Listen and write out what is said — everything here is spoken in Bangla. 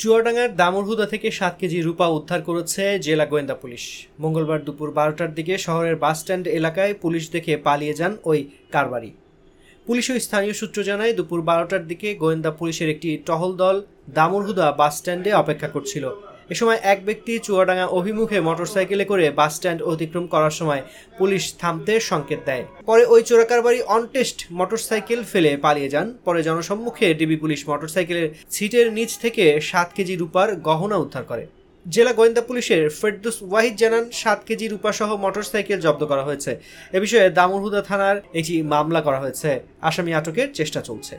চুয়াডাঙ্গার দামরহুদা থেকে সাত কেজি রূপা উদ্ধার করেছে জেলা গোয়েন্দা পুলিশ। মঙ্গলবার দুপুর বারোটার দিকে শহরের বাসস্ট্যান্ড এলাকায় পুলিশ দেখে পালিয়ে যান ওই কারবারি। পুলিশ ও স্থানীয় সূত্র জানায়, দুপুর বারোটার দিকে গোয়েন্দা পুলিশের একটি টহল দল দামরহুদা বাসস্ট্যান্ডে অপেক্ষা করছিল। এ সময় এক ব্যক্তি চুয়াডাঙ্গা অভিমুখে মোটরসাইকেলে করে বাস স্ট্যান্ড অতিক্রম করার সময় পুলিশ থামতে সংকেত দেয়। পরে ওই চোরাকারবারি অনটেস্ট মোটরসাইকেল ফেলে পালিয়ে যান। পরে জনসম্মুখে ডিবি পুলিশ মোটরসাইকেলের সিটের নিচ থেকে সাত কেজি রূপার গহনা উদ্ধার করে। জেলা গোয়েন্দা পুলিশের ফেরদুস ওয়াহিদ জানান, সাত কেজি রূপা সহ মোটরসাইকেল জব্দ করা হয়েছে। এ বিষয়ে দামুরহুদা থানার একটি মামলা করা হয়েছে। আসামি আটকের চেষ্টা চলছে।